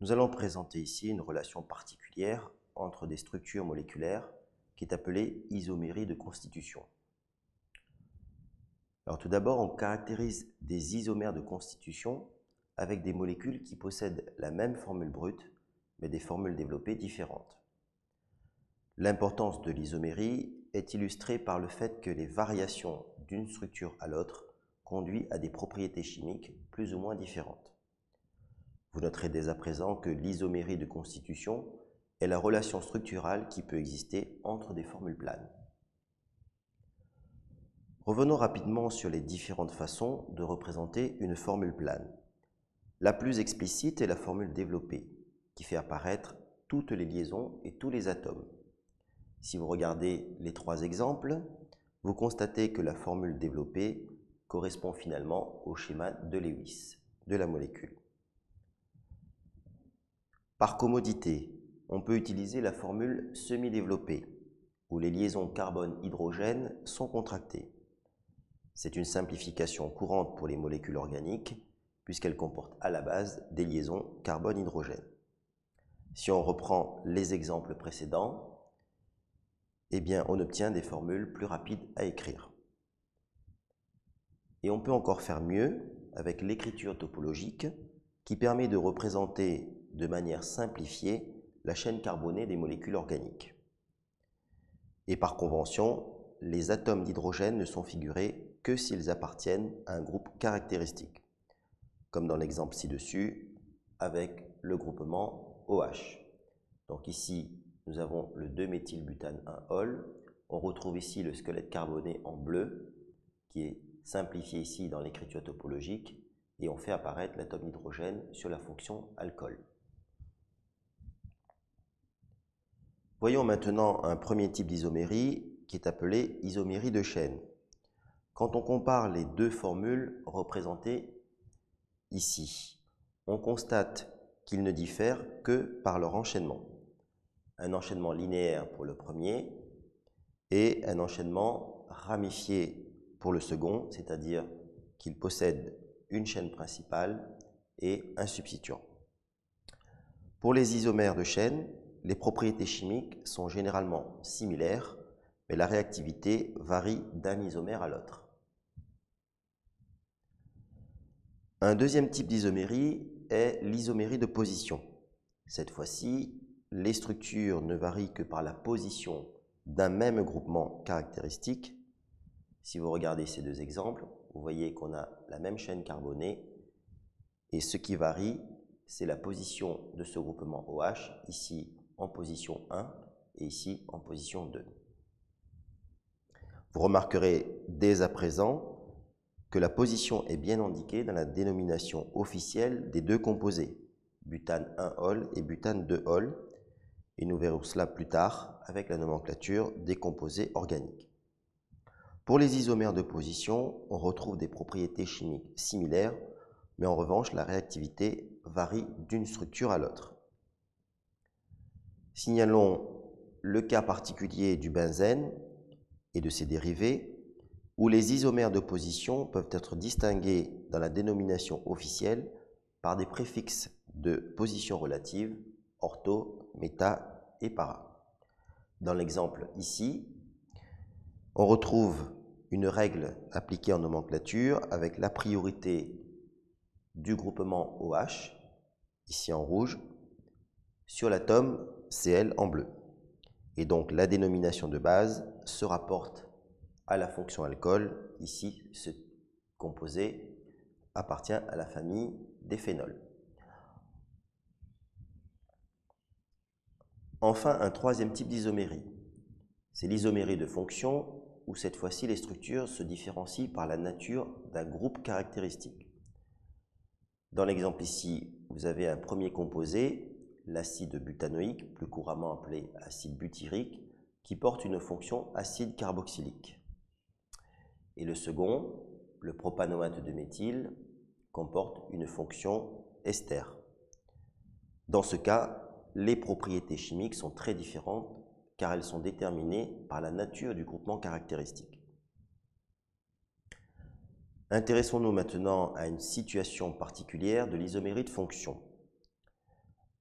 Nous allons présenter ici une relation particulière entre des structures moléculaires qui est appelée isomérie de constitution. Alors tout d'abord, on caractérise des isomères de constitution avec des molécules qui possèdent la même formule brute, mais des formules développées différentes. L'importance de l'isomérie est illustrée par le fait que les variations d'une structure à l'autre conduisent à des propriétés chimiques plus ou moins différentes. Vous noterez dès à présent que l'isomérie de constitution est la relation structurale qui peut exister entre des formules planes. Revenons rapidement sur les différentes façons de représenter une formule plane. La plus explicite est la formule développée, qui fait apparaître toutes les liaisons et tous les atomes. Si vous regardez les trois exemples, vous constatez que la formule développée correspond finalement au schéma de Lewis de la molécule. Par commodité, on peut utiliser la formule semi-développée, où les liaisons carbone-hydrogène sont contractées. C'est une simplification courante pour les molécules organiques, puisqu'elles comportent à la base des liaisons carbone-hydrogène. Si on reprend les exemples précédents, eh on obtient des formules plus rapides à écrire. Et on peut encore faire mieux avec l'écriture topologique qui permet de représenter de manière simplifiée la chaîne carbonée des molécules organiques. Et par convention, les atomes d'hydrogène ne sont figurés que s'ils appartiennent à un groupe caractéristique, comme dans l'exemple ci-dessus avec le groupement OH. Donc ici, nous avons le 2-méthylbutane 1-ol. On retrouve ici le squelette carboné en bleu, qui est simplifié ici dans l'écriture topologique, et on fait apparaître l'atome d'hydrogène sur la fonction alcool. Voyons maintenant un premier type d'isomérie qui est appelé isomérie de chaîne quand on compare les deux formules représentées ici, on constate qu'ils ne diffèrent que par leur enchaînement. Un enchaînement linéaire pour le premier et un enchaînement ramifié pour le second, c'est-à-dire qu'ils possèdent une chaîne principale et un substituant. Pour les isomères de chaîne, les propriétés chimiques sont généralement similaires, mais la réactivité varie d'un isomère à l'autre. Un deuxième type d'isomérie est l'isomérie de position. Cette fois-ci, les structures ne varient que par la position d'un même groupement caractéristique. Si vous regardez ces deux exemples, vous voyez qu'on a la même chaîne carbonée et ce qui varie, c'est la position de ce groupement OH, ici en position 1 et ici en position 2. Vous remarquerez dès à présent que la position est bien indiquée dans la dénomination officielle des deux composés, butane 1-ol et butane 2-ol, et nous verrons cela plus tard avec la nomenclature des composés organiques. Pour les isomères de position, on retrouve des propriétés chimiques similaires, mais en revanche, la réactivité varie d'une structure à l'autre. Signalons le cas particulier du benzène et de ses dérivés, où les isomères de position peuvent être distingués dans la dénomination officielle par des préfixes de position relative, ortho, méta et para. Dans l'exemple ici, on retrouve une règle appliquée en nomenclature avec la priorité du groupement OH, ici en rouge, sur l'atome Cl en bleu. Et donc la dénomination de base se rapporte à la fonction alcool. Ici, ce composé appartient à la famille des phénols. Enfin, un troisième type d'isomérie. C'est l'isomérie de fonction, où cette fois-ci les structures se différencient par la nature d'un groupe caractéristique. Dans l'exemple ici, vous avez un premier composé, l'acide butanoïque, plus couramment appelé acide butyrique, qui porte une fonction acide carboxylique. Et le second, le propanoate de méthyle, comporte une fonction ester. Dans ce cas, les propriétés chimiques sont très différentes car elles sont déterminées par la nature du groupement caractéristique. Intéressons-nous maintenant à une situation particulière de l'isomérie de fonction.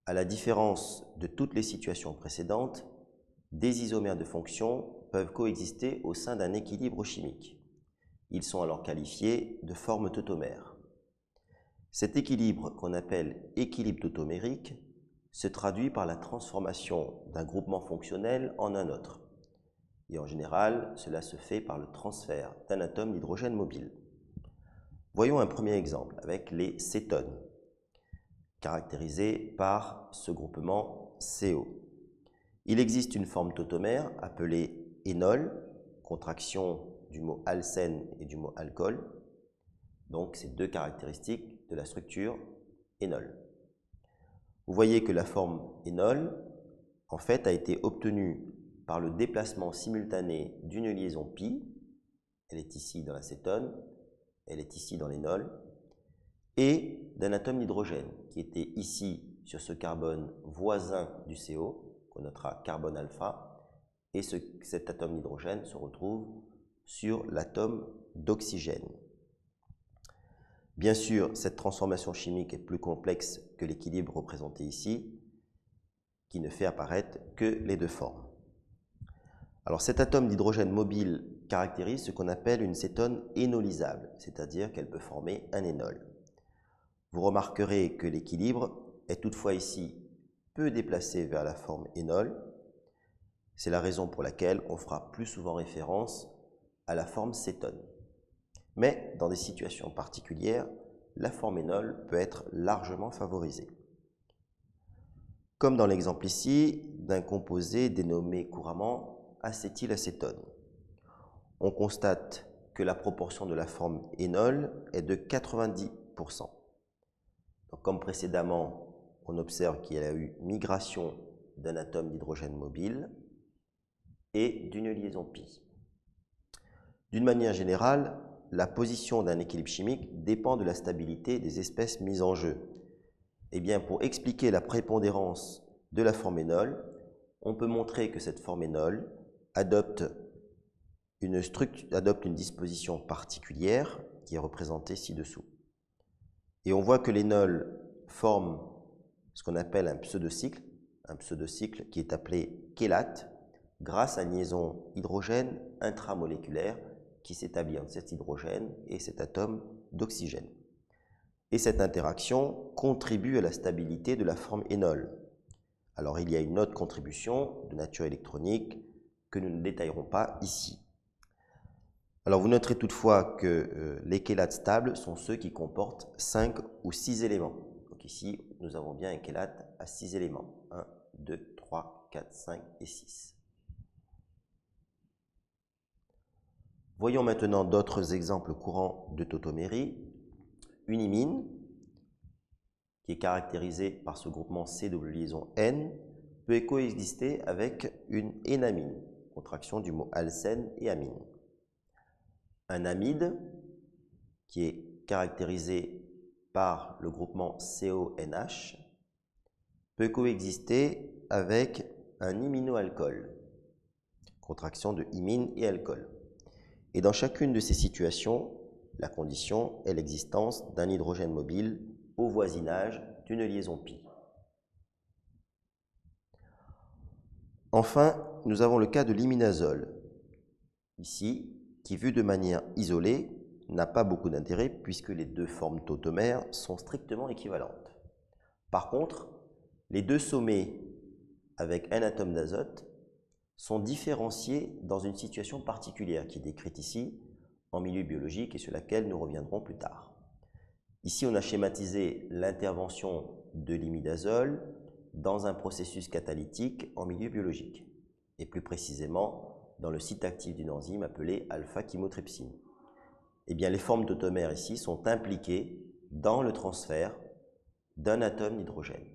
À la différence de toutes les situations précédentes, des isomères de fonction peuvent coexister au sein d'un équilibre chimique. Ils sont alors qualifiés de formes tautomères. Cet équilibre, qu'on appelle équilibre tautomérique, se traduit par la transformation d'un groupement fonctionnel en un autre. Et en général, cela se fait par le transfert d'un atome d'hydrogène mobile. Voyons un premier exemple avec les cétones, caractérisés par ce groupement CO. Il existe une forme tautomère appelée énol, contraction du mot alcène et du mot alcool. Donc, c'est deux caractéristiques de la structure énol. Vous voyez que la forme énol, en fait, a été obtenue par le déplacement simultané d'une liaison pi, elle est ici dans l'acétone, elle est ici dans l'énol, et d'un atome d'hydrogène qui était ici sur ce carbone voisin du CO, qu'on notera carbone alpha, et cet atome d'hydrogène se retrouve sur l'atome d'oxygène. Bien sûr, cette transformation chimique est plus complexe que l'équilibre représenté ici, qui ne fait apparaître que les deux formes. Alors cet atome d'hydrogène mobile caractérise ce qu'on appelle une cétone énolisable, c'est-à-dire qu'elle peut former un énol. Vous remarquerez que l'équilibre est toutefois ici peu déplacé vers la forme énol. C'est la raison pour laquelle on fera plus souvent référence à la forme cétone. Mais dans des situations particulières, la forme énol peut être largement favorisée. Comme dans l'exemple ici d'un composé dénommé couramment acétylacétone. On constate que la proportion de la forme énol est de 90%. Comme précédemment, on observe qu'il y a eu migration d'un atome d'hydrogène mobile et d'une liaison pi. D'une manière générale, la position d'un équilibre chimique dépend de la stabilité des espèces mises en jeu. Et eh bien, pour expliquer la prépondérance de la forme énol, on peut montrer que cette forme énol adopte une, adopte une disposition particulière qui est représentée ci-dessous. Et on voit que l'énol forme ce qu'on appelle un pseudocycle, un pseudocycle qui est appelé chélate, grâce à une liaison hydrogène intramoléculaire qui s'établit entre cet hydrogène et cet atome d'oxygène. Et cette interaction contribue à la stabilité de la forme énol. Alors il y a une autre contribution de nature électronique que nous ne détaillerons pas ici. Alors vous noterez toutefois que euh, les chélates stables sont ceux qui comportent 5 ou 6 éléments. Donc ici, nous avons bien un chélate à 6 éléments. 1, 2, 3, 4, 5 et 6. Voyons maintenant d'autres exemples courants de tautomérie. Une imine, qui est caractérisée par ce groupement C double liaison N, peut coexister avec une énamine, contraction du mot alcène et amine. Un amide, qui est caractérisé par le groupement CONH, peut coexister avec un iminoalcool, contraction de imine et alcool. Et dans chacune de ces situations, la condition est l'existence d'un hydrogène mobile au voisinage d'une liaison pi. Enfin, nous avons le cas de l'iminazole, ici, qui vu de manière isolée, n'a pas beaucoup d'intérêt puisque les deux formes tautomères sont strictement équivalentes. Par contre, les deux sommets avec un atome d'azote sont différenciés dans une situation particulière qui est décrite ici en milieu biologique et sur laquelle nous reviendrons plus tard. Ici, on a schématisé l'intervention de l'imidazole dans un processus catalytique en milieu biologique, et plus précisément dans le site actif d'une enzyme appelée alpha-chymotrypsine. Eh bien, les formes d'automères ici sont impliquées dans le transfert d'un atome d'hydrogène.